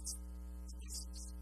Jesus.